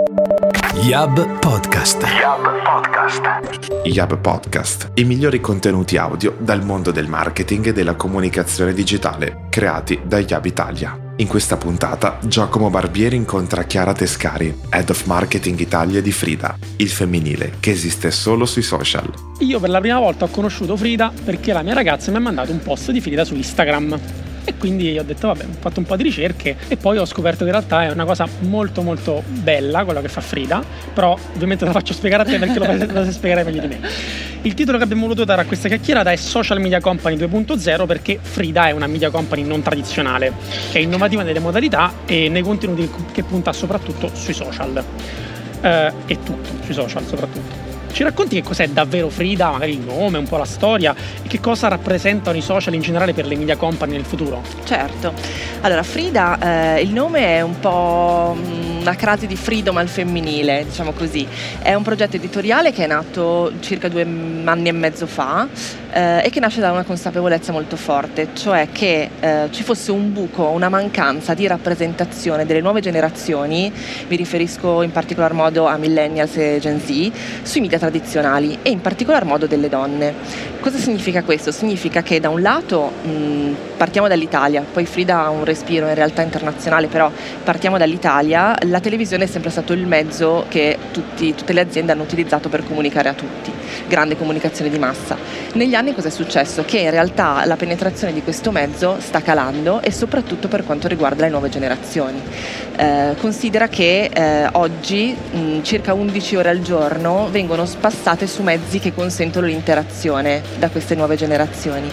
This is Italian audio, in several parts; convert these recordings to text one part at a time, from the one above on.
Yab Podcast. Yab Podcast. Yab Podcast. I migliori contenuti audio dal mondo del marketing e della comunicazione digitale, creati da Yab Italia. In questa puntata Giacomo Barbieri incontra Chiara Tescari, Head of Marketing Italia di Frida, il femminile che esiste solo sui social. Io per la prima volta ho conosciuto Frida perché la mia ragazza mi ha mandato un post di Frida su Instagram. E quindi ho detto, vabbè, ho fatto un po' di ricerche e poi ho scoperto che in realtà è una cosa molto molto bella quello che fa Frida, però ovviamente la faccio spiegare a te perché lo, sai spiegare meglio di me. Il titolo che abbiamo voluto dare a questa chiacchierata è Social Media Company 2.0 perché Frida è una media company non tradizionale, che è innovativa nelle modalità e nei contenuti che punta soprattutto sui social. Eh, e tutto, sui social soprattutto. Ci racconti che cos'è davvero Frida, magari il nome, un po' la storia e che cosa rappresentano i social in generale per le media company nel futuro? Certo. Allora, Frida, eh, il nome è un po' una crasi di freedom al femminile, diciamo così. È un progetto editoriale che è nato circa due anni e mezzo fa eh, e che nasce da una consapevolezza molto forte, cioè che eh, ci fosse un buco, una mancanza di rappresentazione delle nuove generazioni, mi riferisco in particolar modo a millennials e Gen Z, sui media tradizionali e in particolar modo delle donne. Cosa significa questo? Significa che da un lato mh, partiamo dall'Italia, poi Frida ha un respiro in realtà internazionale, però partiamo dall'Italia, la televisione è sempre stato il mezzo che tutti, tutte le aziende hanno utilizzato per comunicare a tutti, grande comunicazione di massa. Negli anni cosa è successo? Che in realtà la penetrazione di questo mezzo sta calando e soprattutto per quanto riguarda le nuove generazioni. Eh, considera che eh, oggi mh, circa 11 ore al giorno vengono spassate su mezzi che consentono l'interazione da queste nuove generazioni,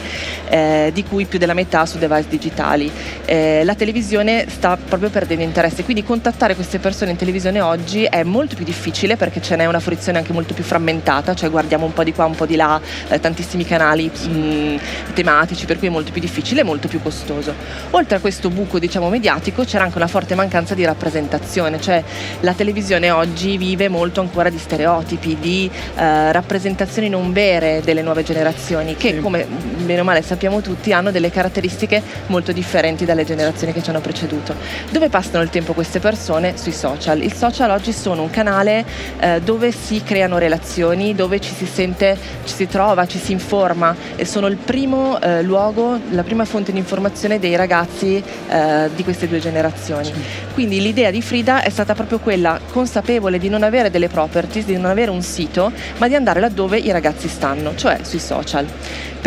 eh, di cui più della metà su device digitali. Eh, la televisione sta proprio perdendo interesse, quindi contattare queste persone in televisione oggi è molto più difficile perché ce n'è una fruizione anche molto più frammentata, cioè guardiamo un po' di qua, un po' di là, eh, tantissimi canali mh, tematici, per cui è molto più difficile e molto più costoso. Oltre a questo buco diciamo mediatico c'era anche una forte mancanza di rappresentazione, cioè la televisione oggi vive molto ancora di stereotipi, di eh, rappresentazioni non vere delle nuove generazioni che sì. come bene o male sappiamo tutti hanno delle caratteristiche molto differenti dalle generazioni che ci hanno preceduto. Dove passano il tempo queste persone? Sui social. I social oggi sono un canale eh, dove si creano relazioni, dove ci si sente, ci si trova, ci si informa e sono il primo eh, luogo, la prima fonte di informazione dei ragazzi eh, di queste due generazioni. Sì. Quindi l'idea di Frida è stata proprio quella consapevole di non avere delle properties, di non avere un sito, ma di andare laddove i ragazzi stanno, cioè sui social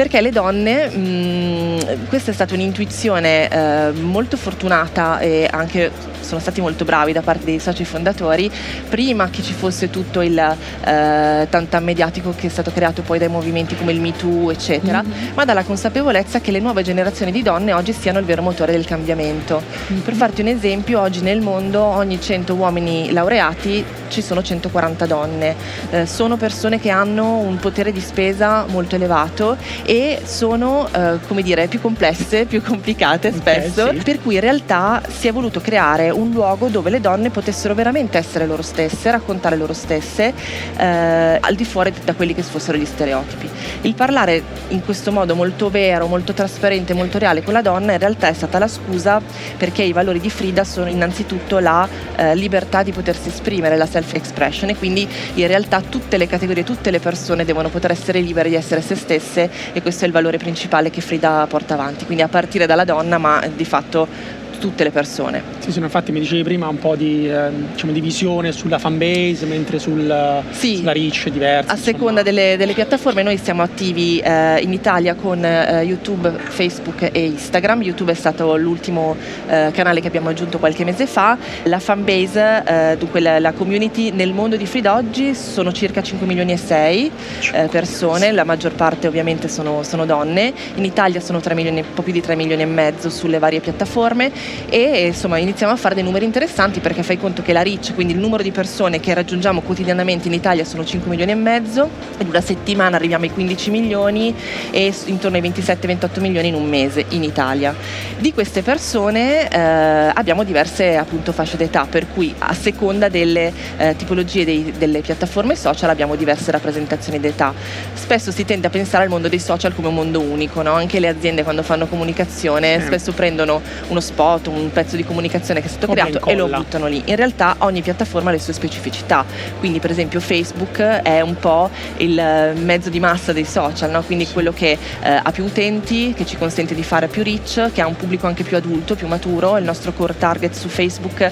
perché le donne, mh, mm, questa è stata un'intuizione eh, molto fortunata e anche sono stati molto bravi da parte dei soci fondatori, prima che ci fosse tutto il eh, tantam mediatico che è stato creato poi dai movimenti come il MeToo, eccetera, mm-hmm. ma dalla consapevolezza che le nuove generazioni di donne oggi siano il vero motore del cambiamento. Mm-hmm. Per farti un esempio, oggi nel mondo ogni 100 uomini laureati ci sono 140 donne, eh, sono persone che hanno un potere di spesa molto elevato e sono eh, come dire più complesse, più complicate spesso, okay, sì. per cui in realtà si è voluto creare un luogo dove le donne potessero veramente essere loro stesse, raccontare loro stesse, eh, al di fuori da quelli che fossero gli stereotipi. Il parlare in questo modo molto vero, molto trasparente, molto reale con la donna in realtà è stata la scusa perché i valori di Frida sono innanzitutto la eh, libertà di potersi esprimere, la self-expression e quindi in realtà tutte le categorie, tutte le persone devono poter essere libere di essere se stesse e questo è il valore principale che Frida porta avanti, quindi a partire dalla donna ma di fatto tutte le persone. Sì, sì, infatti mi dicevi prima un po' di, eh, diciamo, di visione sulla fanbase, mentre sul, sì, sulla reach è diversa. A insomma. seconda delle, delle, piattaforme noi siamo attivi eh, in Italia con eh, YouTube, Facebook e Instagram. YouTube è stato l'ultimo eh, canale che abbiamo aggiunto qualche mese fa. La fanbase, eh, dunque la, la, community nel mondo di Frida oggi sono circa 5 milioni e 6 eh, persone, la maggior parte ovviamente sono, sono donne. In Italia sono 3 milioni, un po' più di 3 milioni e mezzo sulle varie piattaforme e insomma iniziamo a fare dei numeri interessanti perché fai conto che la reach, quindi il numero di persone che raggiungiamo quotidianamente in Italia sono 5 milioni e mezzo, in una settimana arriviamo ai 15 milioni e intorno ai 27-28 milioni in un mese in Italia. Di queste persone eh, abbiamo diverse appunto fasce d'età, per cui a seconda delle eh, tipologie dei, delle piattaforme social abbiamo diverse rappresentazioni d'età. Spesso si tende a pensare al mondo dei social come un mondo unico, no? anche le aziende quando fanno comunicazione spesso prendono uno spot foto, un pezzo di comunicazione che è stato Copia creato e lo buttano lì. In realtà ogni piattaforma ha le sue specificità, quindi per esempio Facebook è un po' il eh, mezzo di massa dei social, no? quindi quello che eh, ha più utenti, che ci consente di fare più reach, che ha un pubblico anche più adulto, più maturo. Il nostro core target su Facebook eh,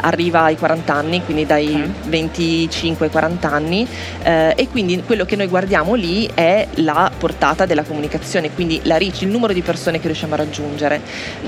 arriva ai 40 anni, quindi dai Ok. 25 ai 40 anni eh, e quindi quello che noi guardiamo lì è la portata della comunicazione, quindi la reach, il numero di persone che riusciamo a raggiungere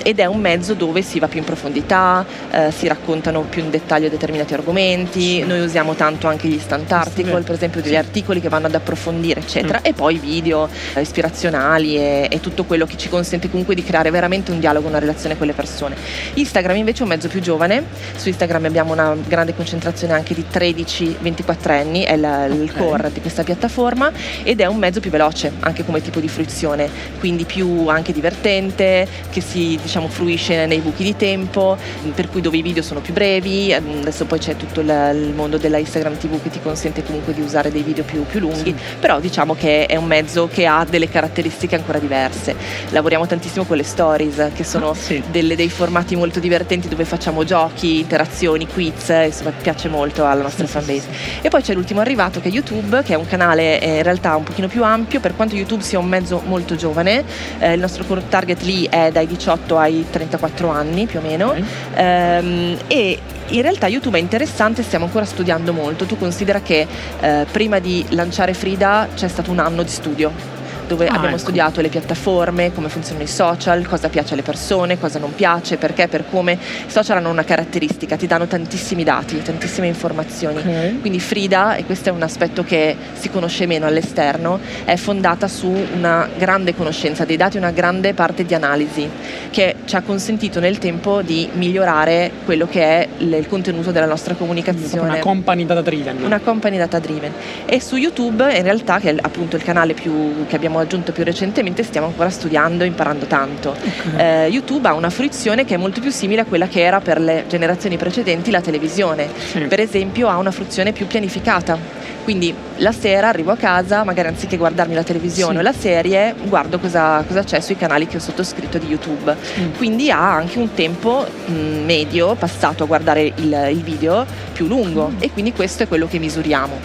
ed è un mezzo dove si va più in profondità, eh, si raccontano più in dettaglio determinati argomenti, noi usiamo tanto anche gli instant article, per esempio degli articoli che vanno ad approfondire eccetera Mm. e poi video eh, ispirazionali e, e tutto quello che ci consente comunque di creare veramente un dialogo, una relazione con le persone. Instagram invece è un mezzo più giovane, su Instagram abbiamo una grande concentrazione anche di 13-24 anni, è la- il Ok. core di questa piattaforma ed è un mezzo più veloce anche come tipo di fruizione, quindi più anche divertente, che si diciamo fruisce nei buchi di tempo, per cui dove i video sono più brevi, adesso poi c'è tutto il, mondo della Instagram TV che ti consente comunque di usare dei video più, più lunghi, però diciamo che è un mezzo che ha delle caratteristiche ancora diverse. Lavoriamo tantissimo con le stories, che sono Ah, sì. delle- dei formati molto divertenti dove facciamo giochi, interazioni, quiz, insomma piace molto alla nostra Sì, sì, fanbase. E poi c'è l'ultimo arrivato che è YouTube, che è un canale eh, in realtà un pochino più ampio, per quanto YouTube sia un mezzo molto giovane, eh, il nostro core target lì è dai 18 ai 34 anni più o meno. Ok. Ehm, e in realtà YouTube è interessante, stiamo ancora studiando molto. Tu considera che eh, prima di lanciare Frida c'è stato un anno di studio dove Ah, abbiamo ecco. studiato le piattaforme, come funzionano i social, cosa piace alle persone, cosa non piace, perché, per come. I social hanno una caratteristica, ti danno tantissimi dati, tantissime informazioni. Ok. Quindi Frida, e questo è un aspetto che si conosce meno all'esterno, è fondata su una grande conoscenza dei dati, una grande parte di analisi che ci ha consentito nel tempo di migliorare quello che è l- il contenuto della nostra comunicazione Una company data driven. una company data driven e su YouTube in realtà che è appunto il canale più, che abbiamo aggiunto più recentemente stiamo ancora studiando e imparando tanto. Eh, YouTube ha una fruizione che è molto più simile a quella che era per le generazioni precedenti la televisione Sì. per esempio ha una fruizione più pianificata quindi la sera arrivo a casa magari anziché guardarmi la televisione Sì. o la serie guardo cosa, cosa c'è sui canali che ho sottoscritto di YouTube Mm. quindi ha anche un tempo mh, medio passato a guardare il, il video più lungo Mm. e quindi questo è quello che misuriamo.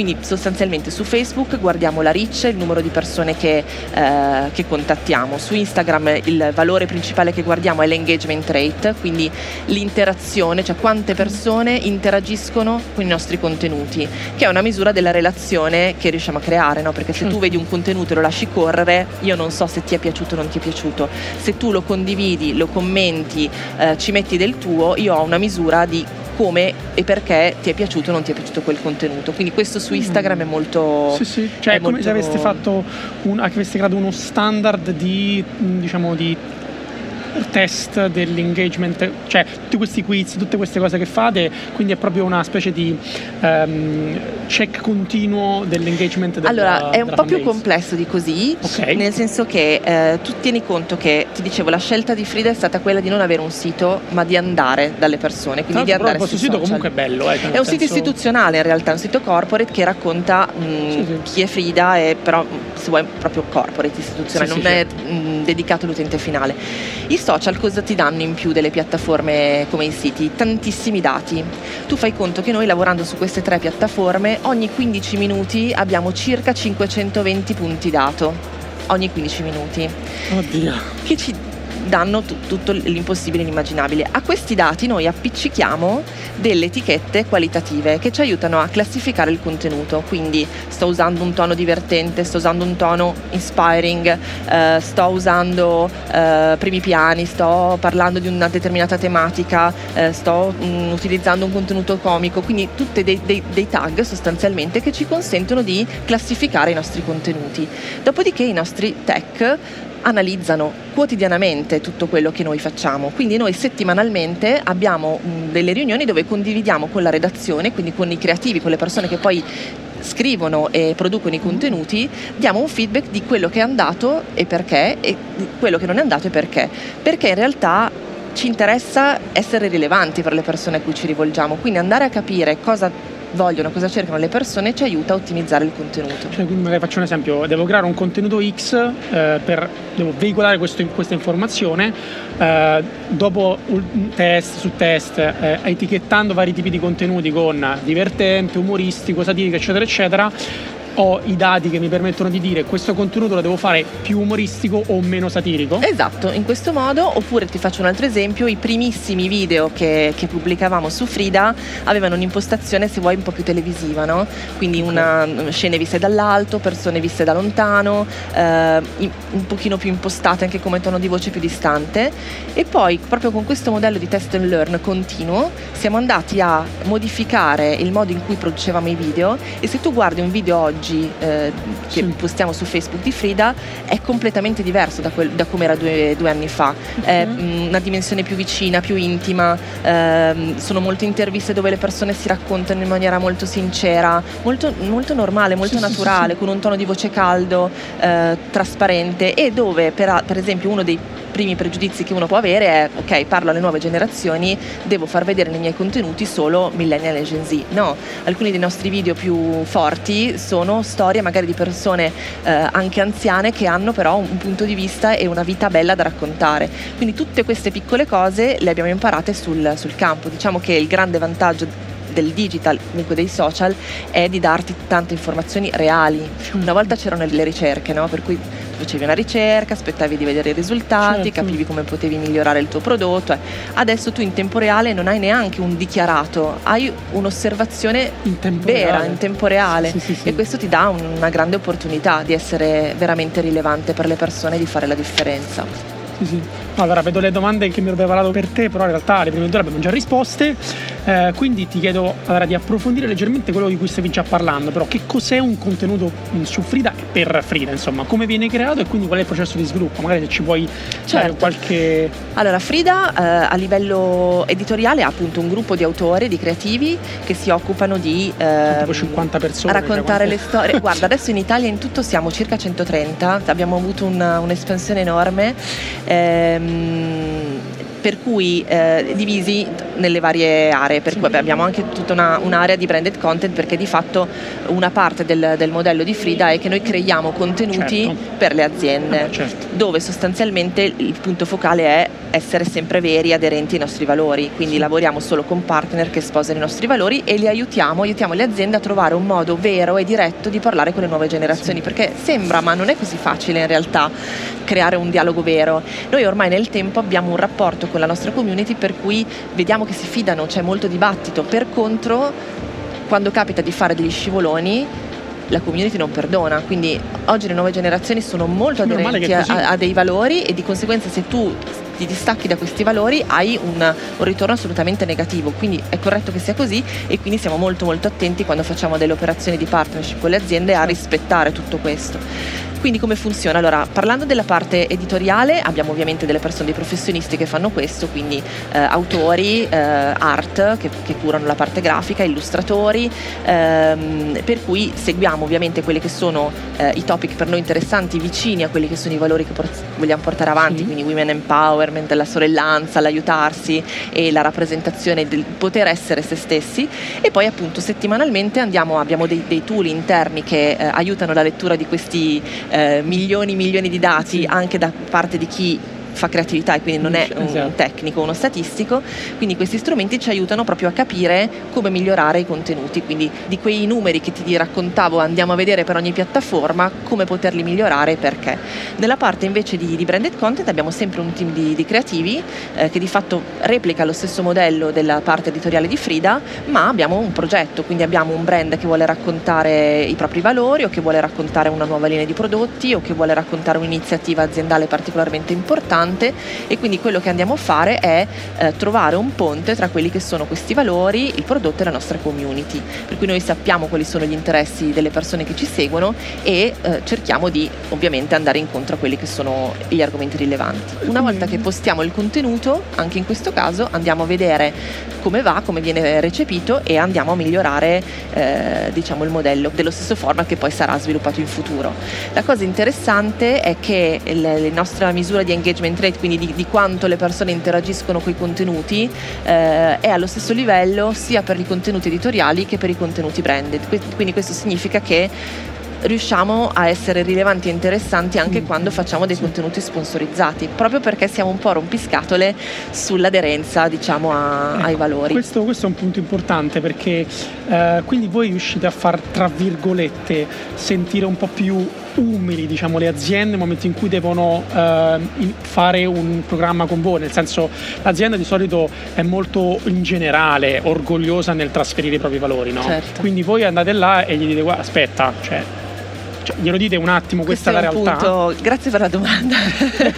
Quindi sostanzialmente su Facebook guardiamo la reach, il numero di persone che, eh, che contattiamo, su Instagram il valore principale che guardiamo è l'engagement rate, quindi l'interazione, cioè quante persone interagiscono con i nostri contenuti, che è una misura della relazione che riusciamo a creare, no? perché se tu Certo. vedi un contenuto e lo lasci correre, io non so se ti è piaciuto o non ti è piaciuto, se tu lo condividi, lo commenti, eh, ci metti del tuo, io ho una misura di come e perché ti è piaciuto o non ti è piaciuto quel contenuto. Quindi questo su Instagram è molto... Sì, sì, cioè è è come molto- se aveste fatto un, aveste creato uno standard di diciamo di test dell'engagement, cioè tutti questi quiz, tutte queste cose che fate, quindi è proprio una specie di ehm, check continuo dell'engagement della Allora, è un po' più complesso di così, Ok. nel senso che eh, tu tieni conto che, ti dicevo, la scelta di Frida è stata quella di non avere un sito, ma di andare dalle persone, quindi di andare il sui sito social. comunque è bello, eh, cioè, È un sito senso- istituzionale in realtà, è un sito corporate che racconta mh, Sì, sì. chi è Frida e però se vuoi proprio corporate istituzionale, Sì, non è mh, dedicato all'utente finale. I social cosa ti danno in più delle piattaforme come i siti? Tantissimi dati. Tu fai conto che noi lavorando su queste tre piattaforme ogni 15 minuti abbiamo circa 520 punti dato. Ogni 15 minuti Oddio. che ci danno tu- tutto l'impossibile e l'immaginabile. A questi dati noi appiccichiamo delle etichette qualitative che ci aiutano a classificare il contenuto, quindi sto usando un tono divertente, sto usando un tono inspiring, eh, sto usando eh, primi piani, sto parlando di una determinata tematica, eh, sto mm, utilizzando un contenuto comico, quindi tutti dei, dei- dei tag sostanzialmente che ci consentono di classificare i nostri contenuti. Dopodiché i nostri tech analizzano quotidianamente tutto quello che noi facciamo. Quindi noi settimanalmente abbiamo delle riunioni dove condividiamo con la redazione, quindi con i creativi, con le persone che poi scrivono e producono i contenuti, diamo un feedback di quello che è andato e perché e di quello che non è andato e perché. Perché in realtà ci interessa essere rilevanti per le persone a cui ci rivolgiamo, quindi andare a capire cosa vogliono, cosa cercano le persone, ci aiuta a ottimizzare il contenuto. Cioè, quindi magari faccio un esempio, devo creare un contenuto X eh, per, devo veicolare questo, questa informazione, eh, dopo test su test, eh, etichettando vari tipi di contenuti con divertente, umoristico, satirico, eccetera, eccetera, ho i dati che mi permettono di dire questo contenuto lo devo fare più umoristico o meno satirico. Esatto, in questo modo, oppure ti faccio un altro esempio, i primissimi video che, che pubblicavamo su Frida avevano un'impostazione se vuoi un po' più televisiva, no? Quindi una, scene viste dall'alto, persone viste da lontano, eh, un pochino più impostate anche come tono di voce più distante e poi proprio con questo modello di test and learn continuo siamo andati a modificare il modo in cui producevamo i video e se tu guardi un video oggi oggi eh, che sì. postiamo su Facebook di Frida è completamente diverso da, quel, da come era due, due, anni fa. Uh-huh. È mh, mm, una dimensione più vicina, più intima, ehm, sono molte interviste dove le persone si raccontano in maniera molto sincera, molto, molto normale, molto sì, naturale, sì, con un tono di voce caldo, eh, trasparente e dove per, per esempio uno dei primi pregiudizi che uno può avere è ok, parlo alle nuove generazioni, devo far vedere nei miei contenuti solo millennial e Gen Z. No, alcuni dei nostri video più forti sono storie magari di persone eh, anche anziane che hanno però un punto di vista e una vita bella da raccontare. Quindi tutte queste piccole cose le abbiamo imparate sul, sul campo. Diciamo che il grande vantaggio del digital, comunque dei social, è di darti tante informazioni reali. Una volta c'erano le ricerche, no? per cui facevi una ricerca, aspettavi di vedere i risultati, certo. capivi come potevi migliorare il tuo prodotto. Adesso tu in tempo reale non hai neanche un dichiarato, hai un'osservazione in vera, reale. in tempo reale. Sì, sì, sì, e questo ti dà una grande opportunità di essere veramente rilevante per le persone e di fare la differenza. Sì, sì. Allora, vedo le domande che mi ero preparato per te, però in realtà le prime due le abbiamo già risposte. Eh, quindi ti chiedo allora, di approfondire leggermente quello di cui stavi già parlando, però che cos'è un contenuto su Frida e per Frida, insomma, come viene creato e quindi qual è il processo di sviluppo? Magari se ci puoi certo. qualche... Allora, Frida eh, a livello editoriale ha appunto un gruppo di autori, di creativi che si occupano di... Eh, tipo 50 persone. Raccontare le storie. Guarda, adesso in Italia in tutto siamo circa 130, abbiamo avuto una, un'espansione enorme ehm, per cui eh, divisi nelle varie aree, per cui abbiamo anche tutta una, un'area di branded content perché di fatto una parte del, del, modello di Frida è che noi creiamo contenuti certo. per le aziende, ah, certo. dove sostanzialmente il punto focale è essere sempre veri, aderenti ai nostri valori, quindi sì. lavoriamo solo con partner che sposano i nostri valori e li aiutiamo, aiutiamo le aziende a trovare un modo vero e diretto di parlare con le nuove generazioni, sì. perché sembra, ma non è così facile in realtà creare un dialogo vero. Noi ormai nel tempo abbiamo un rapporto con la nostra community per cui vediamo che si fidano, c'è molto dibattito, per contro quando capita di fare degli scivoloni la community non perdona, quindi oggi le nuove generazioni sono molto aderenti a, a, dei valori e di conseguenza se tu ti distacchi da questi valori hai un, un, ritorno assolutamente negativo, quindi è corretto che sia così e quindi siamo molto molto attenti quando facciamo delle operazioni di partnership con le aziende a rispettare tutto questo. Quindi come funziona? Allora, parlando della parte editoriale, abbiamo ovviamente delle persone, dei professionisti che fanno questo, quindi eh, autori, eh, art che, che, curano la parte grafica, illustratori, ehm, per cui seguiamo ovviamente quelli che sono eh, i topic per noi interessanti, vicini a quelli che sono i valori che por- vogliamo portare avanti, sì. quindi women empowerment, la sorellanza, l'aiutarsi e la rappresentazione del poter essere se stessi e poi appunto settimanalmente andiamo, abbiamo dei, dei tool interni che eh, aiutano la lettura di questi eh, milioni e milioni di dati anche da parte di chi fa creatività e quindi non è un esatto. tecnico, uno statistico, quindi questi strumenti ci aiutano proprio a capire come migliorare i contenuti, quindi di quei numeri che ti raccontavo andiamo a vedere per ogni piattaforma, come poterli migliorare e perché. Nella parte invece di, di branded content abbiamo sempre un team di, di creativi eh, che di fatto replica lo stesso modello della parte editoriale di Frida, ma abbiamo un progetto, quindi abbiamo un brand che vuole raccontare i propri valori o che vuole raccontare una nuova linea di prodotti o che vuole raccontare un'iniziativa aziendale particolarmente importante importante e quindi quello che andiamo a fare è eh, trovare un ponte tra quelli che sono questi valori, il prodotto e la nostra community. Per cui noi sappiamo quali sono gli interessi delle persone che ci seguono e eh, cerchiamo di ovviamente andare incontro a quelli che sono gli argomenti rilevanti. Una volta che postiamo il contenuto, anche in questo caso andiamo a vedere come va, come viene recepito e andiamo a migliorare eh, diciamo, il modello dello stesso format che poi sarà sviluppato in futuro. La cosa interessante è che la nostra misura di engagement engagement rate, quindi di, di quanto le persone interagiscono con i contenuti, eh, è allo stesso livello sia per i contenuti editoriali che per i contenuti branded. Quindi questo significa che riusciamo a essere rilevanti e interessanti anche mm. quando facciamo dei contenuti sponsorizzati, proprio perché siamo un po' rompiscatole sull'aderenza diciamo, a, ecco, ai valori. Questo, questo, è un punto importante perché eh, quindi voi riuscite a far, tra virgolette, sentire un po' più umili diciamo, le aziende nel momento in cui devono eh, fare un programma con voi, nel senso l'azienda di solito è molto in generale orgogliosa nel trasferire i propri valori, no? certo. quindi voi andate là e gli dite guarda aspetta, cioè, cioè, glielo dite un attimo, questa Questo è la realtà. Punto, grazie per la domanda,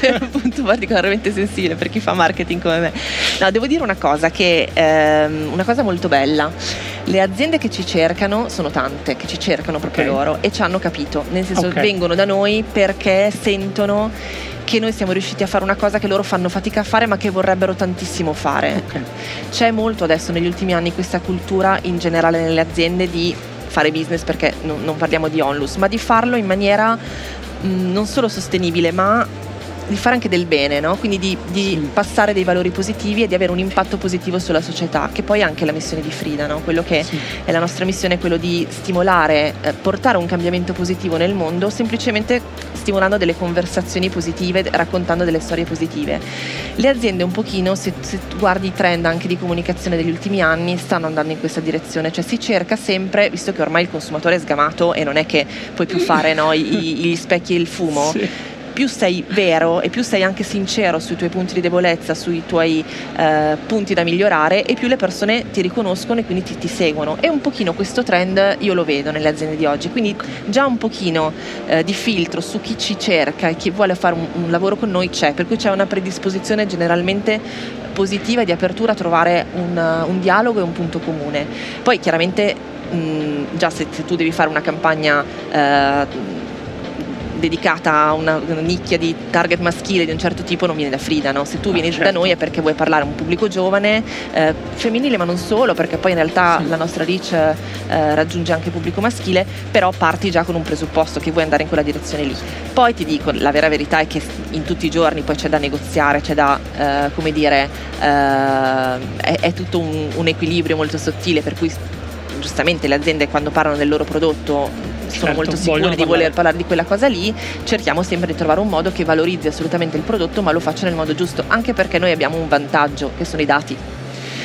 è un punto particolarmente sensibile per chi fa marketing come me. No, devo dire una cosa, che ehm, una cosa molto bella. Le aziende che ci cercano sono tante, che ci cercano proprio okay. loro e ci hanno capito, nel senso okay. vengono da noi perché sentono che noi siamo riusciti a fare una cosa che loro fanno fatica a fare ma che vorrebbero tantissimo fare. Okay. C'è molto adesso negli ultimi anni questa cultura in generale nelle aziende di fare business perché non, non parliamo di onlus, ma di farlo in maniera mh, mm, non solo sostenibile ma di fare anche del bene, no? quindi di, di sì. passare dei valori positivi e di avere un impatto positivo sulla società, che poi è anche la missione di Frida, no? quello che sì. è la nostra missione è quello di stimolare, eh, portare un cambiamento positivo nel mondo, semplicemente stimolando delle conversazioni positive, raccontando delle storie positive. Le aziende un pochino, se, se guardi i trend anche di comunicazione degli ultimi anni, stanno andando in questa direzione, cioè si cerca sempre, visto che ormai il consumatore è sgamato e non è che puoi più fare no, i, gli specchi e il fumo, sì più sei vero e più sei anche sincero sui tuoi punti di debolezza, sui tuoi eh, punti da migliorare e più le persone ti riconoscono e quindi ti, ti, seguono. E un pochino questo trend io lo vedo nelle aziende di oggi, quindi già un pochino eh, di filtro su chi ci cerca e chi vuole fare un, un lavoro con noi c'è, per cui c'è una predisposizione generalmente positiva e di apertura a trovare un, un dialogo e un punto comune. Poi chiaramente mh, già se, se, tu devi fare una campagna eh, dedicata a una, una, nicchia di target maschile di un certo tipo non viene da Frida, no? se tu ah, vieni certo. da noi è perché vuoi parlare a un pubblico giovane, eh, femminile ma non solo, perché poi in realtà sì. la nostra reach eh, raggiunge anche il pubblico maschile, però parti già con un presupposto che vuoi andare in quella direzione lì. Poi ti dico, la vera verità è che in tutti i giorni poi c'è da negoziare, c'è da, eh, come dire, eh, è, è, tutto un, un equilibrio molto sottile, per cui giustamente le aziende quando parlano del loro prodotto sono certo, molto sicure di voler parlare di quella cosa lì, cerchiamo sempre di trovare un modo che valorizzi assolutamente il prodotto ma lo faccia nel modo giusto, anche perché noi abbiamo un vantaggio che sono i dati.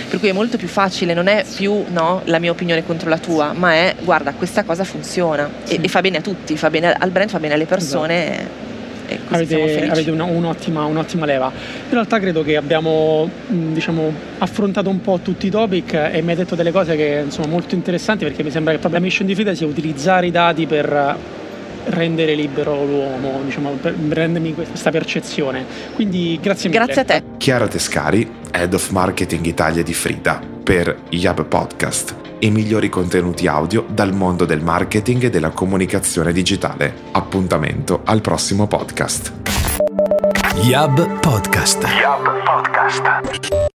Per cui è molto più facile, non è più no, la mia opinione contro la tua, ma è guarda, questa cosa funziona sì. e, e, fa bene a tutti, fa bene al brand, fa bene alle persone. Esatto avete, avete una, un'ottima, un'ottima, leva. In realtà credo che abbiamo diciamo, affrontato un po' tutti i topic e mi hai detto delle cose che sono molto interessanti perché mi sembra che proprio la mission di Frida sia utilizzare i dati per rendere libero l'uomo, diciamo, per rendermi questa percezione. Quindi grazie mille. Grazie a te. Chiara Tescari, Head of Marketing Italia di Frida, per Yab Podcast i migliori contenuti audio dal mondo del marketing e della comunicazione digitale. Appuntamento al prossimo podcast. Yab Podcast. Yab Podcast.